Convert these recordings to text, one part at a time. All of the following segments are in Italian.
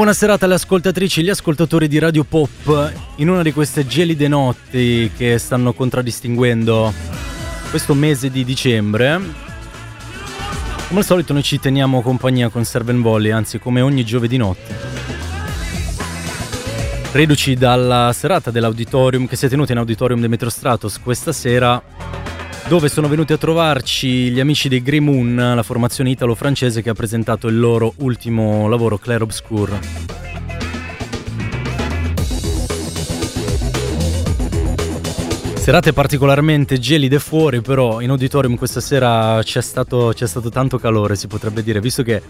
Buona serata alle ascoltatrici e agli ascoltatori di Radio Pop in una di queste gelide notti che stanno contraddistinguendo questo mese di dicembre. Come al solito noi ci teniamo compagnia con Serven Volley, anzi come ogni giovedì notte. Reduci dalla serata dell'auditorium che si è tenuta in auditorium del Metro Stratos questa sera dove sono venuti a trovarci gli amici dei Grey Moon, la formazione italo-francese che ha presentato il loro ultimo lavoro, Claire Obscure. Serate particolarmente gelide fuori, però in auditorium questa sera c'è stato, c'è stato tanto calore, si potrebbe dire, visto che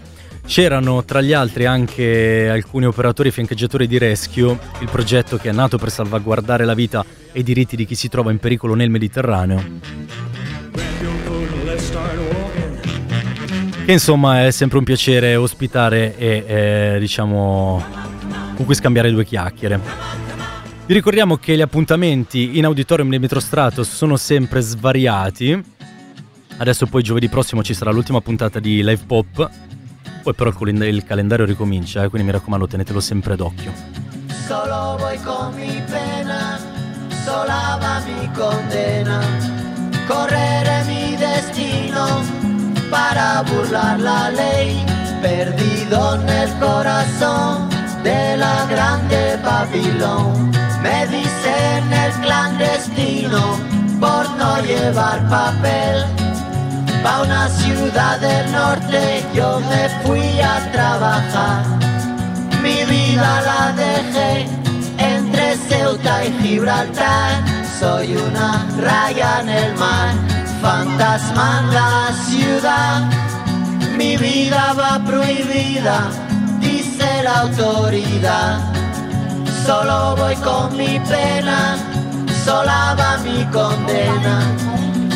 C'erano tra gli altri anche alcuni operatori e fiancheggiatori di Rescue, il progetto che è nato per salvaguardare la vita e i diritti di chi si trova in pericolo nel Mediterraneo. Che insomma è sempre un piacere ospitare e eh, diciamo con cui scambiare due chiacchiere. Vi ricordiamo che gli appuntamenti in auditorium del Metrostratos sono sempre svariati. Adesso poi giovedì prossimo ci sarà l'ultima puntata di Live Pop poi però il calendario ricomincia, eh, quindi mi raccomando tenetelo sempre d'occhio. Solo voi con mi mi condena, correre mi destino para burlar la ley, perdido nel corazón de la grande Babilón. Me dicen el clandestino por no llevar papel Pa' una ciudad del norte yo me fui a trabajar. Mi vida la dejé Ceuta y Gibraltar. Soy una raya en el mar, fantasma en la ciudad. Mi vida va prohibida, dice la autoridad. Solo voy con mi pena, sola va mi condena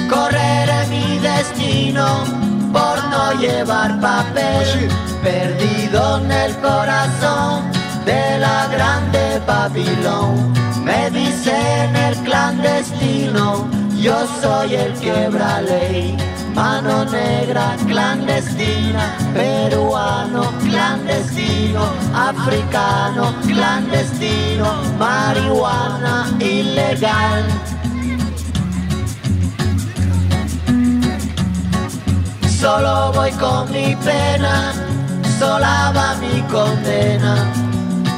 correre mi destino por no llevar papel, perdido en el corazón de la grande Babilón. Me dicen el clandestino, yo soy el quiebra ley. Mano negra clandestina, peruano clandestino, africano clandestino, marihuana ilegal. Solo voy con mi pena, sola va mi condena.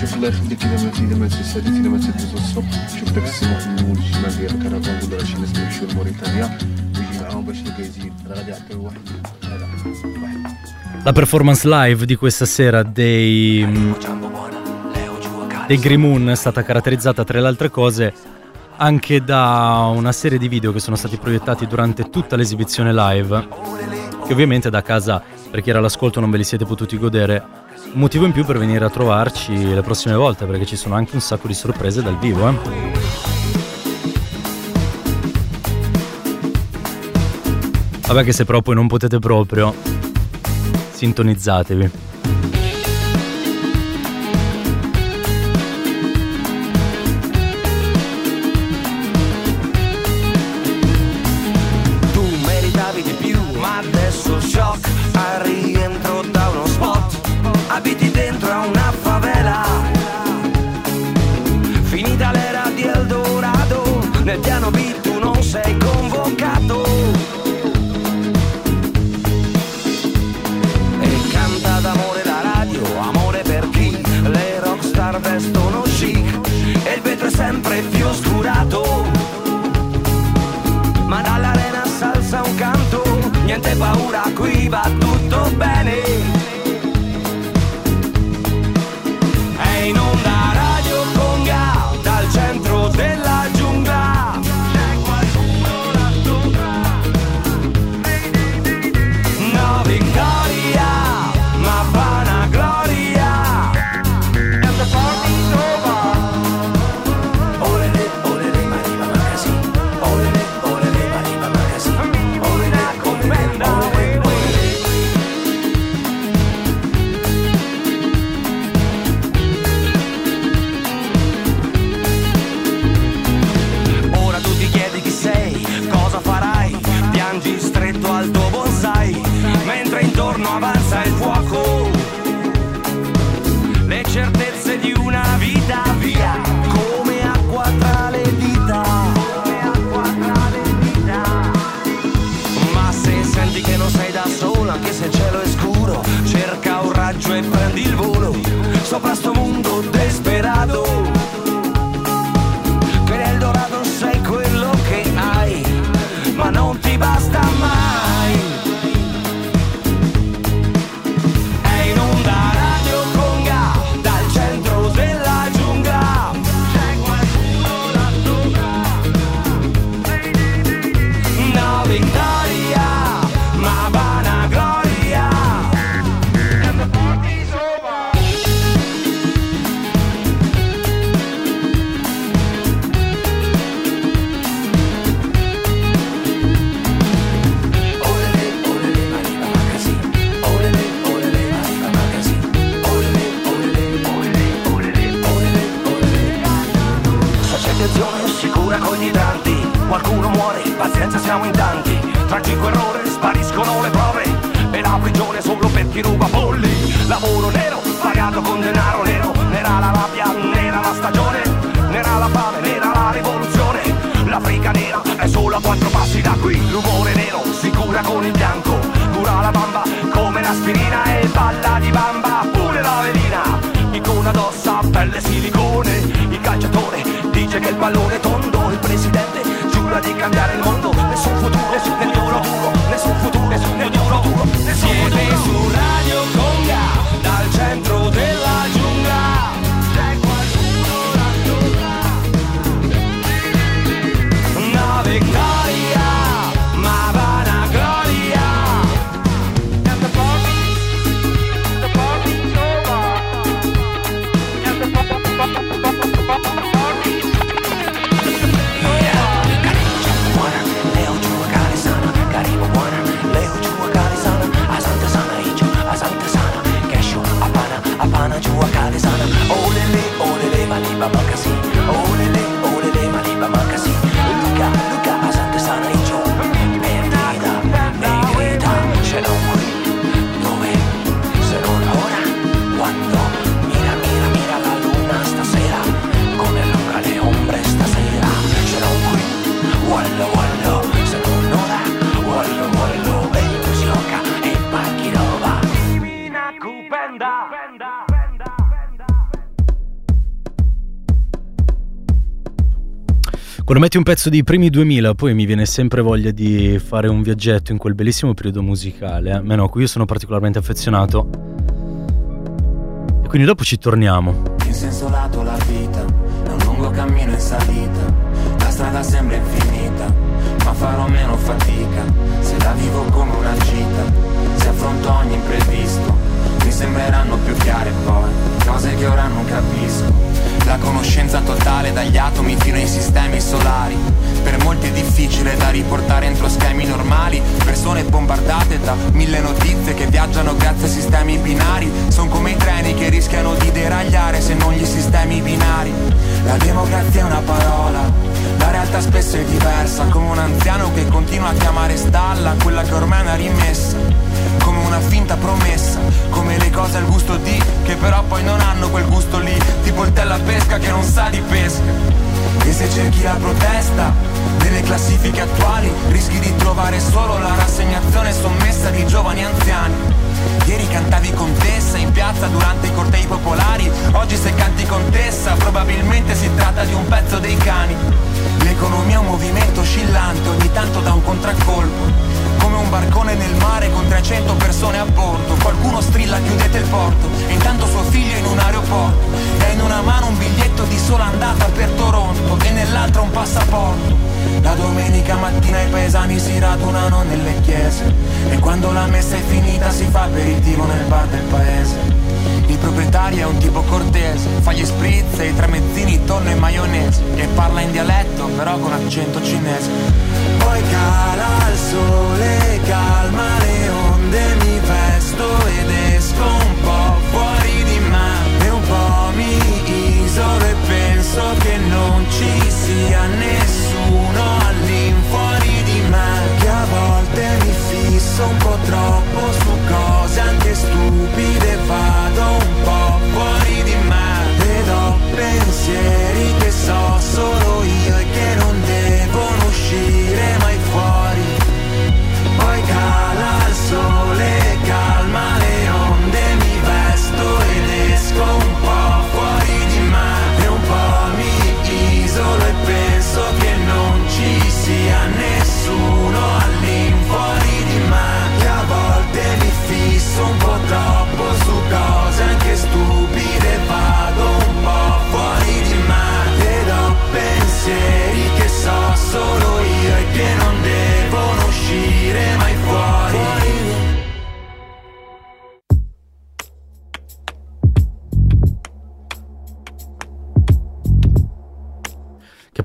شوف الله يخليك اذا ما اذا ما تساليت اذا ما تدوز الصبح شوف داك السمو في المول الشمال ديال الكرفان ولا شي ناس يمشيو لموريتانيا ويجي معاهم باش الكايزين انا غادي نعطيه واحد هذا واحد La performance live di questa sera dei dei Grey Moon è stata caratterizzata tra le altre cose anche da una serie di video che sono stati proiettati durante tutta l'esibizione live, che ovviamente da casa, per chi era all'ascolto, non ve li siete potuti godere. un motivo in più per venire a trovarci le prossime volte, perché ci sono anche un sacco di sorprese dal vivo. Eh? Vabbè che se proprio non potete proprio, sintonizzatevi. Chi ruba polli Lavoro nero, pagato con denaro nero metti un pezzo di primi 2000, poi mi viene sempre voglia di fare un viaggetto in quel bellissimo periodo musicale. A me no, qui io sono particolarmente affezionato. E quindi dopo ci torniamo. In senso lato la vita è un lungo cammino in salita. La strada sembra infinita, ma farò meno fatica se la vivo come una gita. Se affronto ogni imprevisto, mi sembreranno più chiare poi cose che ora non capisco. La conoscenza totale dagli atomi fino ai sistemi solari. Per molti è difficile da riportare entro schemi normali. Persone bombardate da mille notizie che viaggiano grazie a sistemi binari. Sono come i treni che rischiano di deragliare se non gli sistemi binari. La democrazia è una parola, la realtà spesso è diversa. Come un anziano che continua a chiamare stalla quella che ormai è una rimessa. Una finta promessa, come le cose al gusto di, che però poi non hanno quel gusto lì, tipo il tella pesca che non sa di pesca. E se cerchi la protesta nelle classifiche attuali, rischi di trovare solo la rassegnazione sommessa di giovani anziani. Ieri cantavi contessa in piazza durante i cortei popolari, oggi se canti contessa probabilmente si tratta di un pezzo dei cani. L'economia è un movimento oscillante, ogni tanto da un contraccolpo. Come un barcone nel mare con 300 persone a bordo. Qualcuno strilla chiudete il porto E intanto suo figlio in un aeroporto. E ha in una mano un biglietto di sola andata per Toronto E nell'altra un passaporto. La domenica mattina i paesani si radunano nelle chiese E quando la messa è finita si fa aperitivo nel bar del paese proprietario è un tipo cortese, fa gli spritz e i tramezzini, tonno e maionese. E parla in dialetto però con accento cinese. Poi cala il sole, calma le onde, mi vesto ed esco un po' fuori di me. E un po' mi isolo e penso che non ci sia nessuno all'infuori di me. Che a volte mi fisso un po' troppo su cose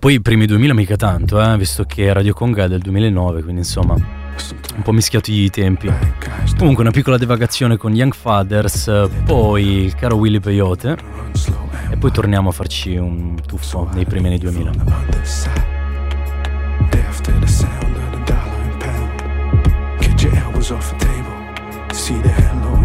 poi i primi 2000 mica tanto, eh, visto che Radio Conga è del 2009, quindi insomma un po' mischiati i tempi. Comunque una piccola divagazione con Young Fathers, poi il caro Willy Peyote e poi torniamo a farci un tuffo nei primi anni 2000. See the hello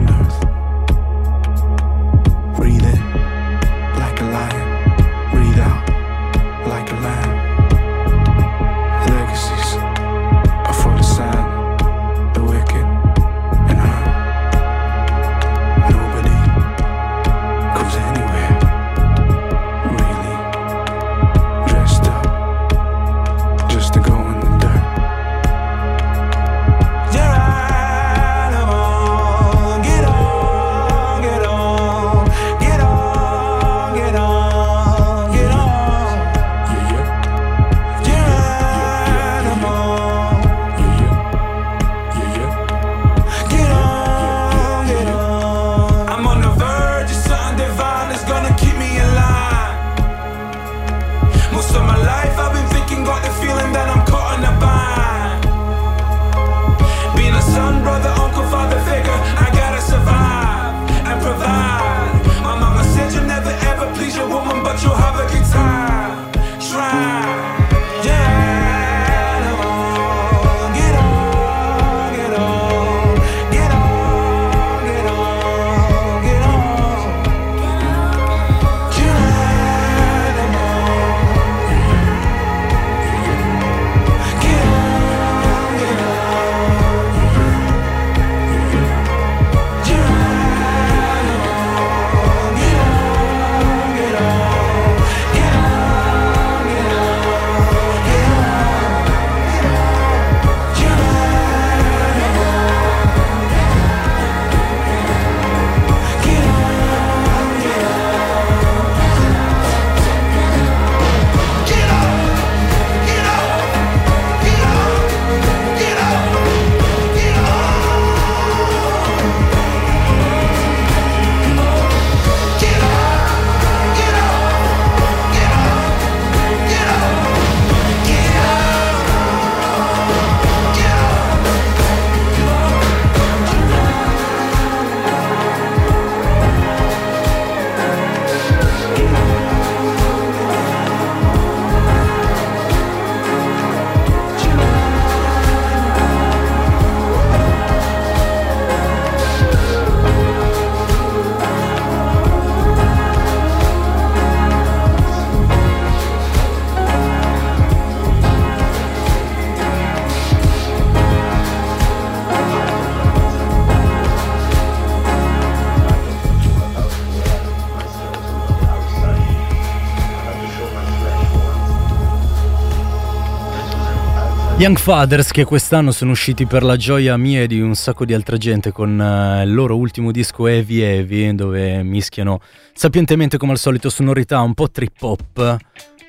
Young Fathers che quest'anno sono usciti per la gioia mia e di un sacco di altra gente con uh, il loro ultimo disco Heavy Heavy dove mischiano sapientemente come al solito sonorità un po' trip hop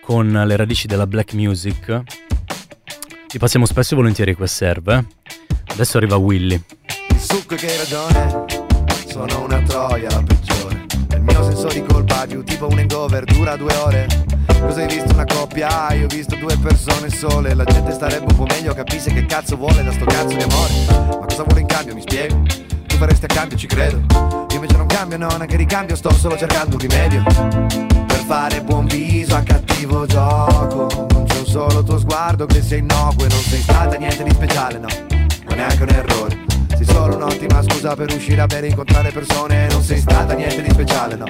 con le radici della black music. Li passiamo spesso e volentieri qua serve. Eh? Adesso arriva Willy. Il succo che ragione, sono una troia peggiore. Il mio senso di colpa più tipo un hangover dura due ore. Cosa hai visto? Una coppia? Ah, io ho visto due persone sole. La gente starebbe un po' meglio, capisce che cazzo vuole da sto cazzo di amore. Ma cosa vuole in cambio, mi spiego? Tu faresti a cambio, ci credo. Io invece non cambio, no, neanche ricambio Sto solo cercando un rimedio. Per fare buon viso a cattivo gioco. Non c'è un solo tuo sguardo che sei innocuo E non sei stata niente di speciale, no. Ma neanche un errore sei solo un'ottima scusa per uscire a bere e incontrare persone. Non sei stata niente di speciale, no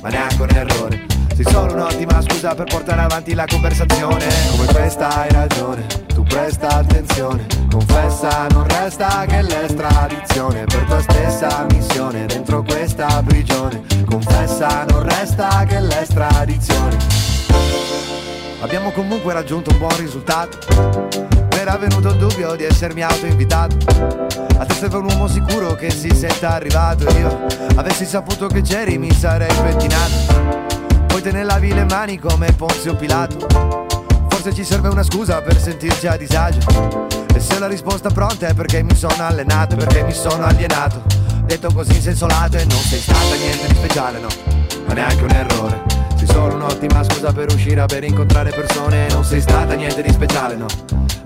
Ma neanche un errore. Sei solo un'ottima scusa per portare avanti la conversazione. Come questa hai ragione, tu presta attenzione. Confessa non resta che l'estradizione Per tua stessa missione dentro questa prigione. Confessa non resta che l'estradizione. Abbiamo comunque raggiunto un buon risultato era venuto il dubbio di essermi autoinvitato. A te serve un uomo sicuro che si senta arrivato Io avessi saputo che c'eri mi sarei pettinato. Poi te ne lavi le mani come Ponzio Pilato. Forse ci serve una scusa per sentirci a disagio. E se la risposta pronta è perché mi sono allenato Perché mi sono alienato. Detto così in senso lato e non sei stata niente di speciale no. Ma neanche un errore. Sei solo un'ottima scusa per uscire, per incontrare persone Non sei stata niente di speciale, no,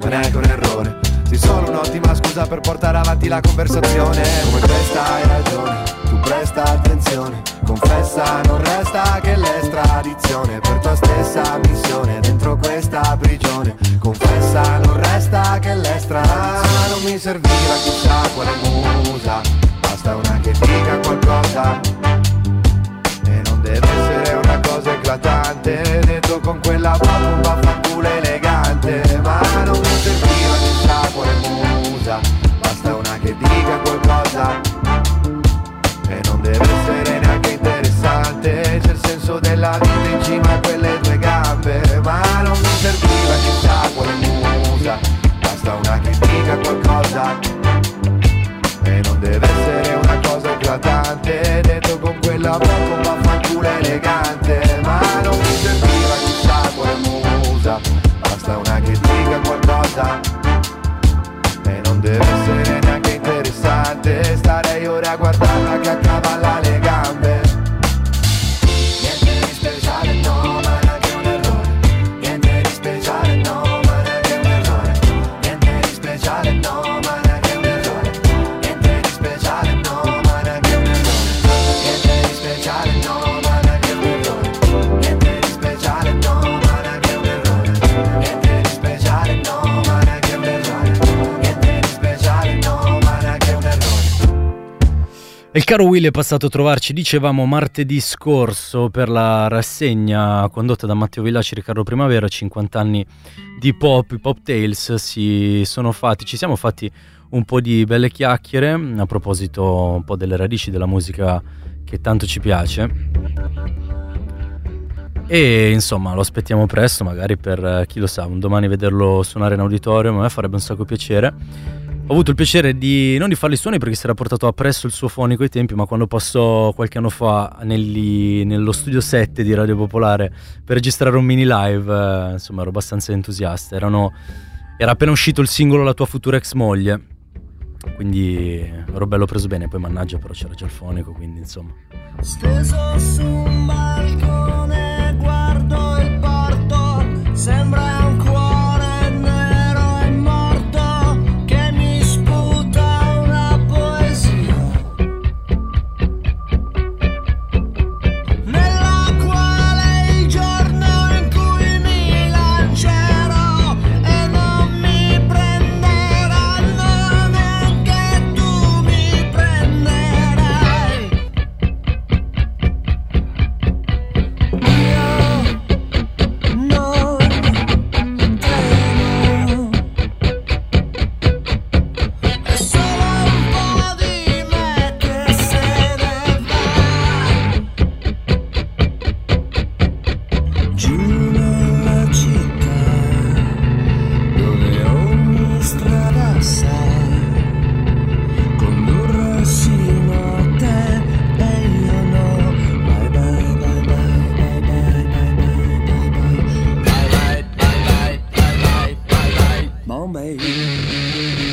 non è un errore. Sei solo un'ottima scusa per portare avanti la conversazione. Come questa hai ragione, tu presta attenzione. Confessa, non resta che l'estradizione. Per tua stessa missione dentro questa prigione. Confessa, non resta che l'estradizione. Non mi serviva chissà quale musa. Basta una che dica qualcosa. E non deve essere una cosa eclatante. Detto con quella voce un vaffanculo elegante Ma non mi serviva chissà quale musa. Basta una che dica qualcosa E non deve essere neanche interessante. C'è il senso della vita in cima a quelle due gambe Ma non mi serviva chissà quale musa. Basta una che dica qualcosa e non deve essere una cosa eclatante. Detto con quella bocca un vaffanculo elegante qualcosa E non deve essere neanche interessante Starei ora a guardarla che accavalla il caro Will è passato a trovarci, dicevamo martedì scorso, per la rassegna condotta da Matteo Villaci e Riccardo Primavera, 50 anni di pop, i Pop Tales, si sono fatti, ci siamo fatti un po' di belle chiacchiere a proposito un po' delle radici della musica che tanto ci piace. E insomma lo aspettiamo presto, magari per eh, chi lo sa, un domani vederlo suonare in auditorium, a me farebbe un sacco piacere. Ho avuto il piacere di non di farli suoni perché si era portato appresso il suo fonico ai tempi, ma quando passò qualche anno fa negli- nello studio 7 di Radio Popolare per registrare un mini live, eh, insomma ero abbastanza entusiasta. Erano- era appena uscito il singolo La tua futura ex moglie, quindi ero bello preso bene, poi mannaggia però c'era già il fonico, quindi insomma. Steso su un balcone guardo il porto, sembra un 美。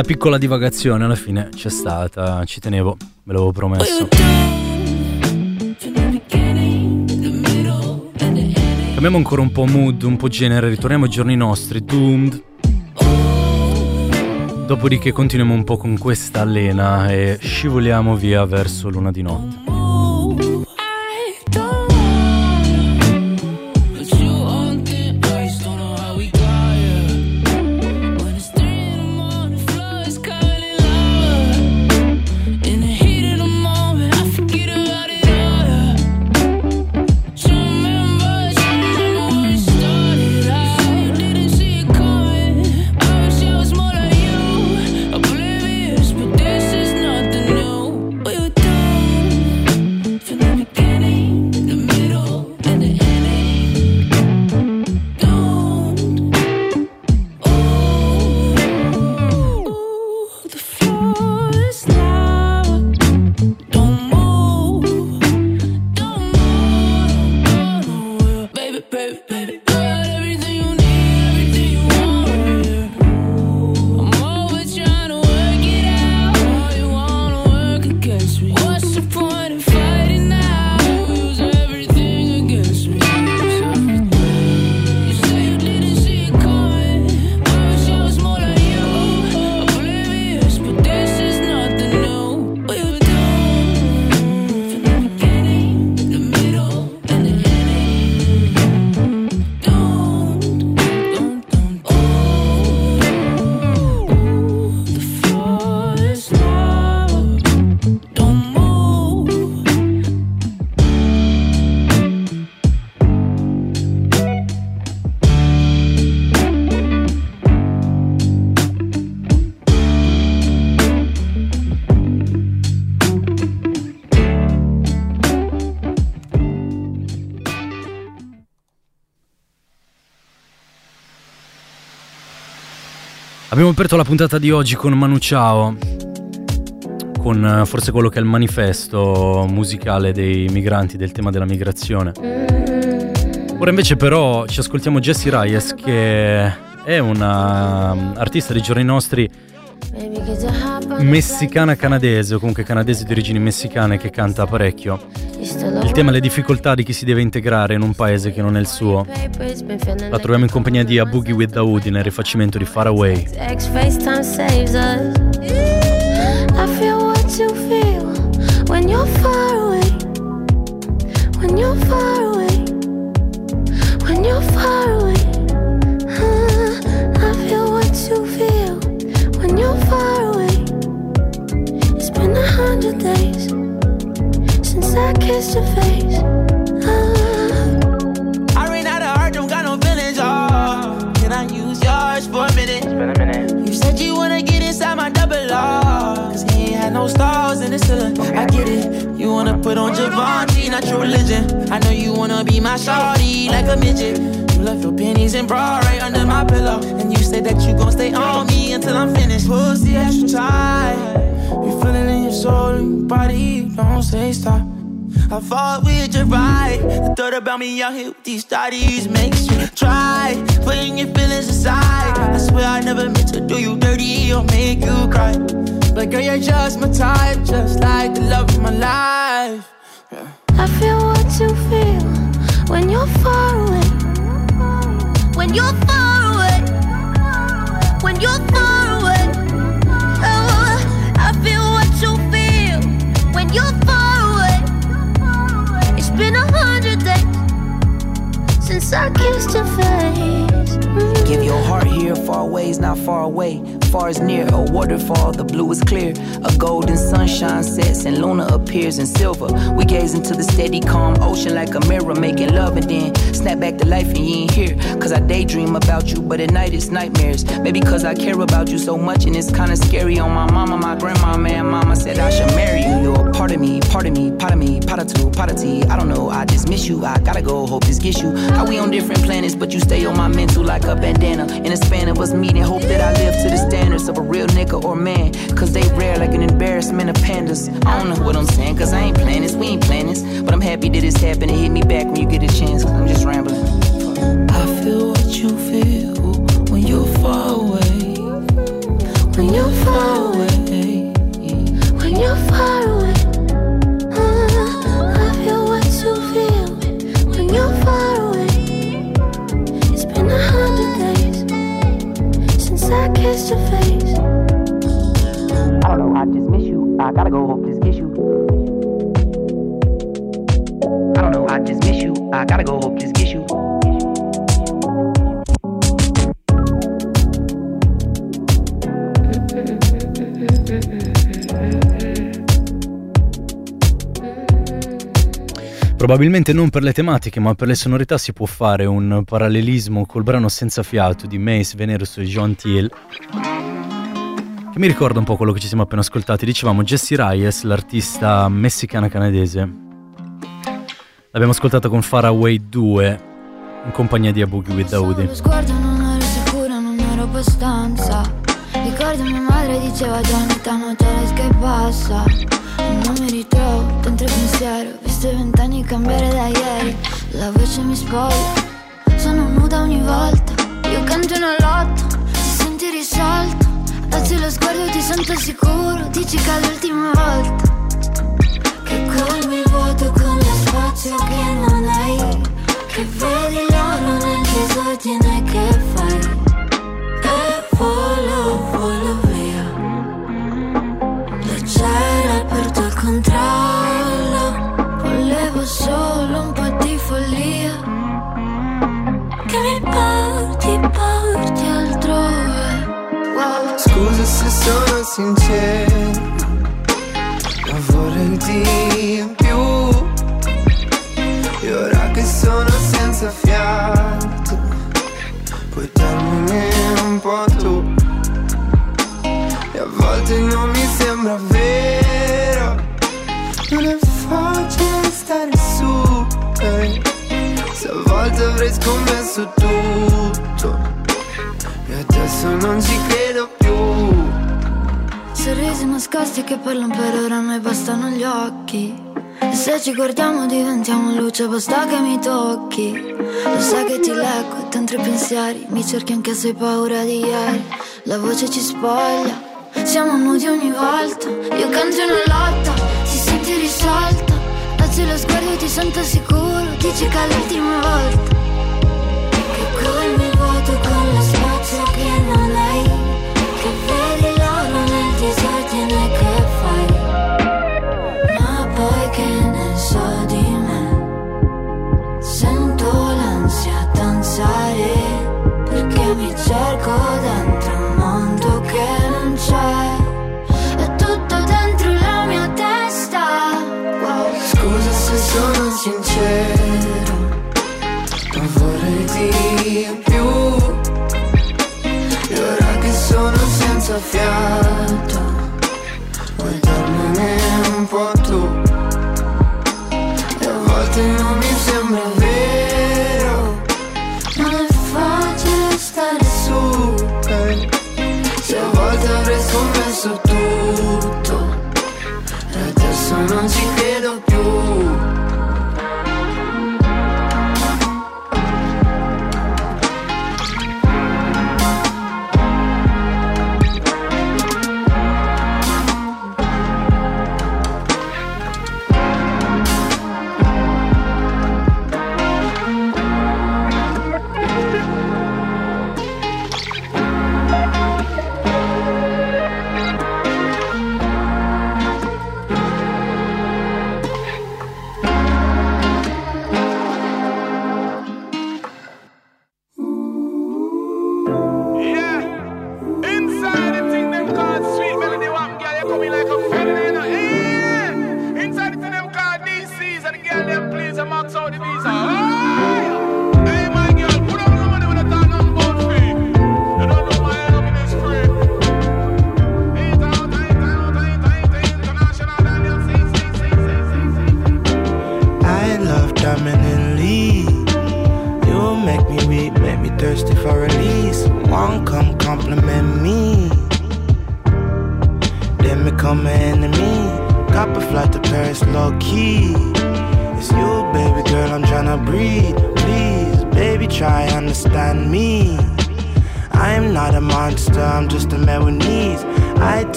La piccola divagazione alla fine c'è stata, ci tenevo, me l'avevo promesso. Cambiamo ancora un po' mood, un po' genere, ritorniamo ai giorni nostri, Doomed. Dopodiché continuiamo un po' con questa allena e scivoliamo via verso luna di notte. Abbiamo aperto la puntata di oggi con Manu Ciao, con eh, forse quello che è il manifesto musicale dei migranti del tema della migrazione. Ora invece però ci ascoltiamo Jessie Reyes che è una um, artista dei giorni nostri messicana canadese o comunque canadese di origini messicane che canta parecchio. Il tema è le difficoltà di chi si deve integrare in un paese che non è il suo. La troviamo in compagnia di A Boogie with Daoudi nel rifacimento di Far since to face. Ah. I ran out of heart, don't got no feelings, oh. Can I use yours for a minute? It's been a minute. You said you wanna get inside my double R. Cause he ain't had no stars in the ceiling. I get it. You wanna put on Javante, not your religion. I know you wanna be my shawty like a midget. You left your pennies and bra right under my pillow. And you said that you gon' stay on me until I'm finished. Pussy extra tight. You feel it in your soul and your body, don't say stop. I fought with your right. The thought about me out here with these studies makes you try putting your feelings aside. I swear I never meant to do you dirty or make you cry. But girl, you're just my type, just like the love of my life. Yeah. I feel what you feel when you're far away. When you're far away. When you're far away. Oh, I feel what you feel when you're far. Been a hundred days since I kissed your face. Mm. Give your heart here, far ways, not far away. Far is near, a waterfall, the blue is clear. A golden sunshine sets and Luna appears in silver. We gaze into the steady, calm ocean like a mirror, making love and then snap back to life and you ain't here. Cause I daydream about you, but at night it's nightmares. Maybe cause I care about you so much and it's kinda scary. On my mama, my grandma, man, mama said I should marry you. You're of me, pardon me, pardon me, two, part of tea. I don't know, I just miss you. I gotta go, hope this gets you. How we on different planets, but you stay on my mental like a bandana. In a span of us meeting, hope that I live to the standards of a real nigga or man. Cause they rare like an embarrassment of pandas. I don't know what I'm saying, cause I ain't playing this, we ain't playing this. But I'm happy that it's happening. Hit me back when you get a chance, cause I'm just rambling. I feel what you feel when you're far away. When Probabilmente non per le tematiche, ma per le sonorità si può fare un parallelismo col brano Senza fiato di Mace Veneros e John Thiel. Che mi ricorda un po' quello che ci siamo appena ascoltati. Dicevamo Jessie Reyes, l'artista messicana-canadese. L'abbiamo ascoltata con Faraway 2 in compagnia di A Boogie with Daudi. Lo sguardo non ero sicura, non ero abbastanza. Ricordo mia madre diceva già ogni tanto che passa. Non mi ritrovo dentro il pensiero visto vent'anni cambiare da ieri. La voce mi spoglia Sono nuda ogni volta. Io canto una lotta Ti senti risolto. Alzi lo sguardo ti sento sicuro. Dici che è l'ultima volta. Che colmi il vuoto con lo spazio che non hai Che vedi l'oro nel disordine che fai? E volo, volo via. Leggera per tuo controllo sincero Ma vorrei di più. E ora che sono senza fiato Puoi darmene un po' tu. E a volte non mi sembra vero. Non è facile stare su eh. Se a volte avrei scommesso tutto. E adesso non ci credo più Sorrisi nascosti che parlano per ora a noi bastano gli occhi. E se ci guardiamo diventiamo luce basta che mi tocchi. Lo sai che ti leggo dentro i pensieri Mi cerchi anche se hai paura di ieri. La voce ci spoglia Siamo nudi ogni volta. Io canto una lotta Si senti risolta. Alzi lo sguardo ti sento sicuro Dici che è l'ultima volta fiato Vuoi darmene un po' tu? E a volte non mi sembra vero Non è facile stare su eh. Se a volte avrei scommesso tutto E adesso non ci credo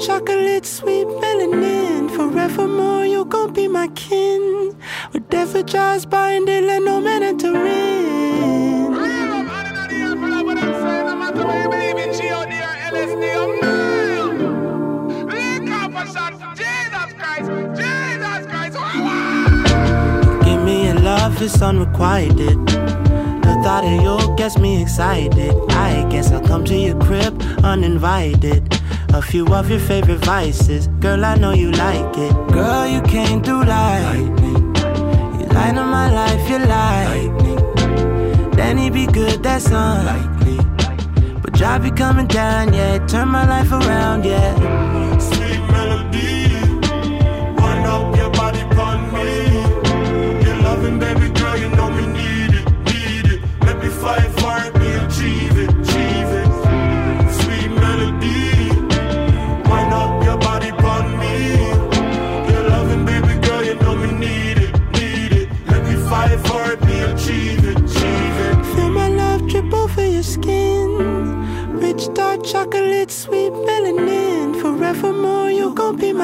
Chocolate sweet melanin. Forevermore, you gon' be my kin. Whatever jars bind, they let no man enter in. Give me a love is unrequited. The thought of you gets me excited. I guess I'll come to your crib uninvited a few of your favorite vices. Girl, I know you like it. Girl, you came through lightning. You light up my life, you lightning. Then he be good, that's unlikely. But job be coming down, yeah. Turn my life around, yeah.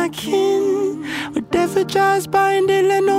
my kin. Whatever just bind let no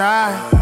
side.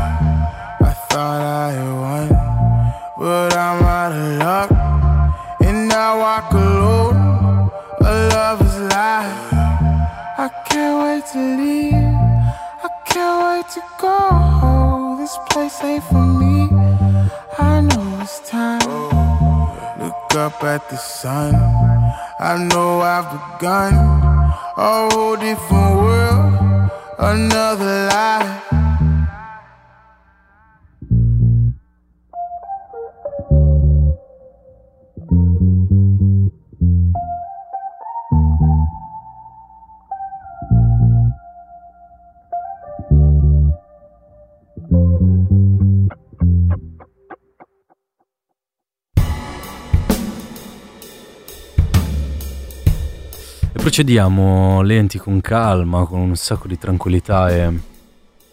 Procediamo lenti con calma, con un sacco di tranquillità e,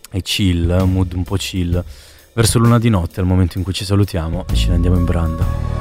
e chill, mood un po' chill, verso l'una di notte, al momento in cui ci salutiamo e ce ne andiamo in branda.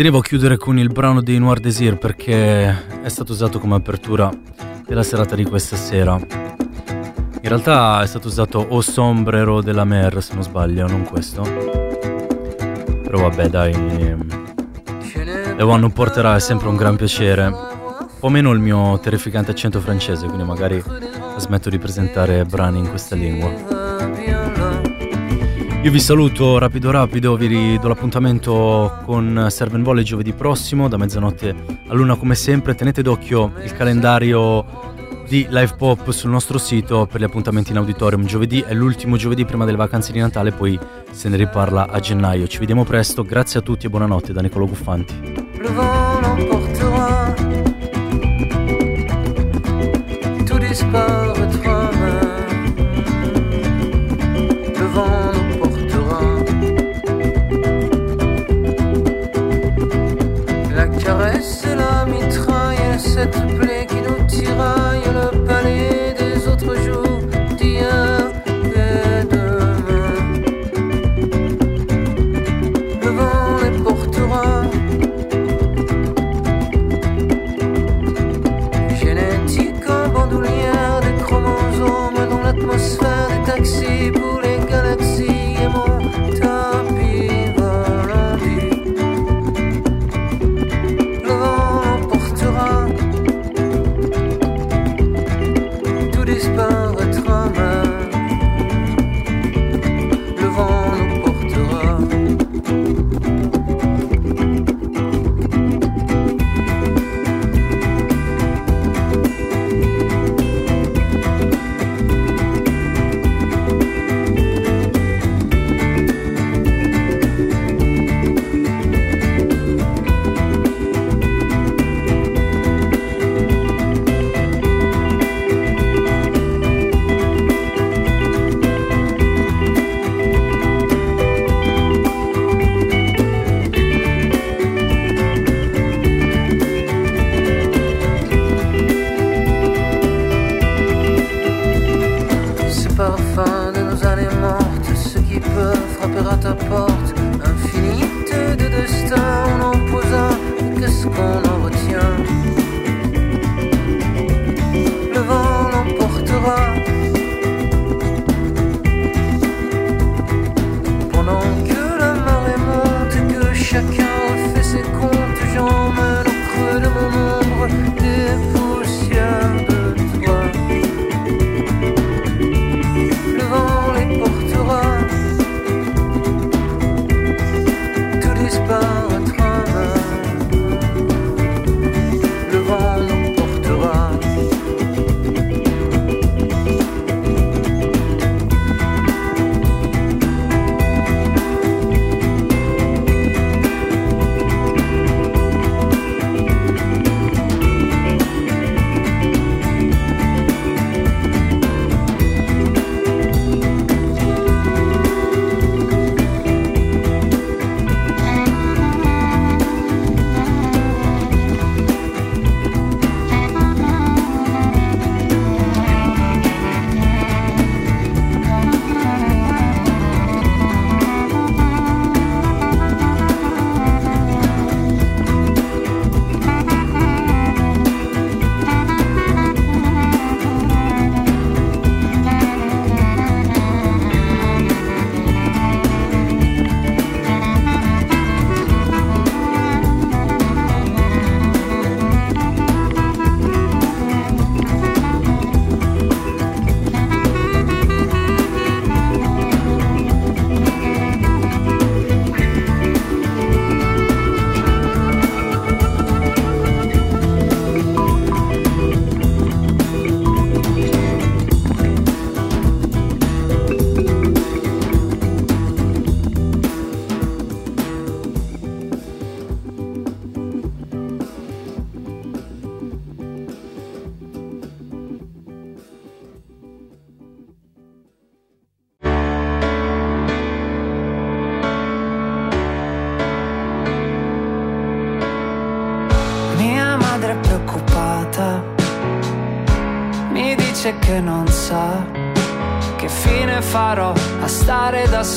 Tenevo a chiudere con il brano dei Noir Desir perché è stato usato come apertura della serata di questa sera. In realtà è stato usato O Sombrero della Mer, se non sbaglio, non questo. Però vabbè, dai. Le One non porterà è sempre un gran piacere. Po' meno il mio terrificante accento francese, quindi magari smetto di presentare brani in questa lingua. Io vi saluto rapido rapido, vi ridò l'appuntamento con Serve Volley giovedì prossimo da mezzanotte a luna come sempre. Tenete d'occhio il calendario di Live Pop sul nostro sito per gli appuntamenti in auditorium. Giovedì è l'ultimo giovedì prima delle vacanze di Natale, poi se ne riparla a gennaio. Ci vediamo presto, grazie a tutti e buonanotte da Nicolo Guffanti.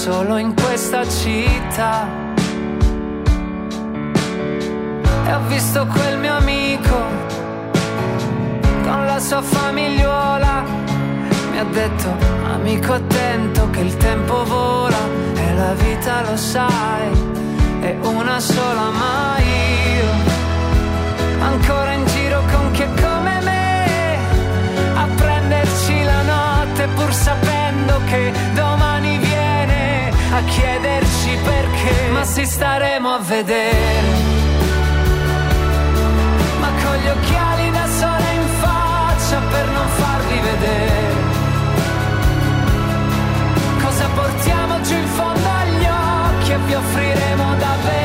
solo staremo a vedere. Ma con gli occhiali da sole in faccia per non farvi vedere. Cosa portiamo giù in fondo agli occhi e vi offriremo davvero?